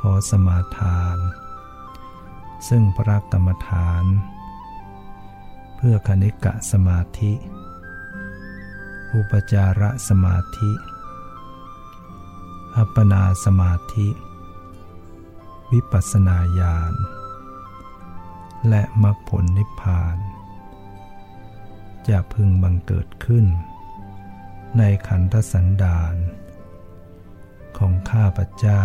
ขอสมาทาน ซึ่งพระกรรมฐาน เพื่อคณิกะสมาธิ อุปจารสมาธิ อัปปนาสมาธิ วิปัสสนาญาณ และมรรคผลนิพพาน จะพึงบังเกิดขึ้น ในขันธสันดานของข้าพเจ้า